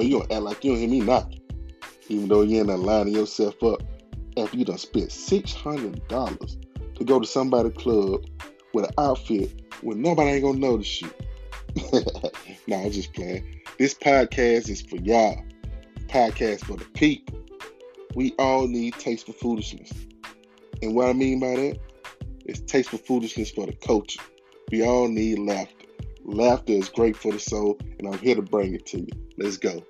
or you gonna act like you don't hear me knocking, even though you ain't lining yourself up after you done spent six hundred dollars to go to somebody's club with an outfit when nobody ain't gonna notice you. nah, I'm just playing. This podcast is for y'all. Podcast for the people. We all need tasteful foolishness. And what I mean by that is tasteful foolishness for the culture. We all need laughter. Laughter is great for the soul, and I'm here to bring it to you. Let's go.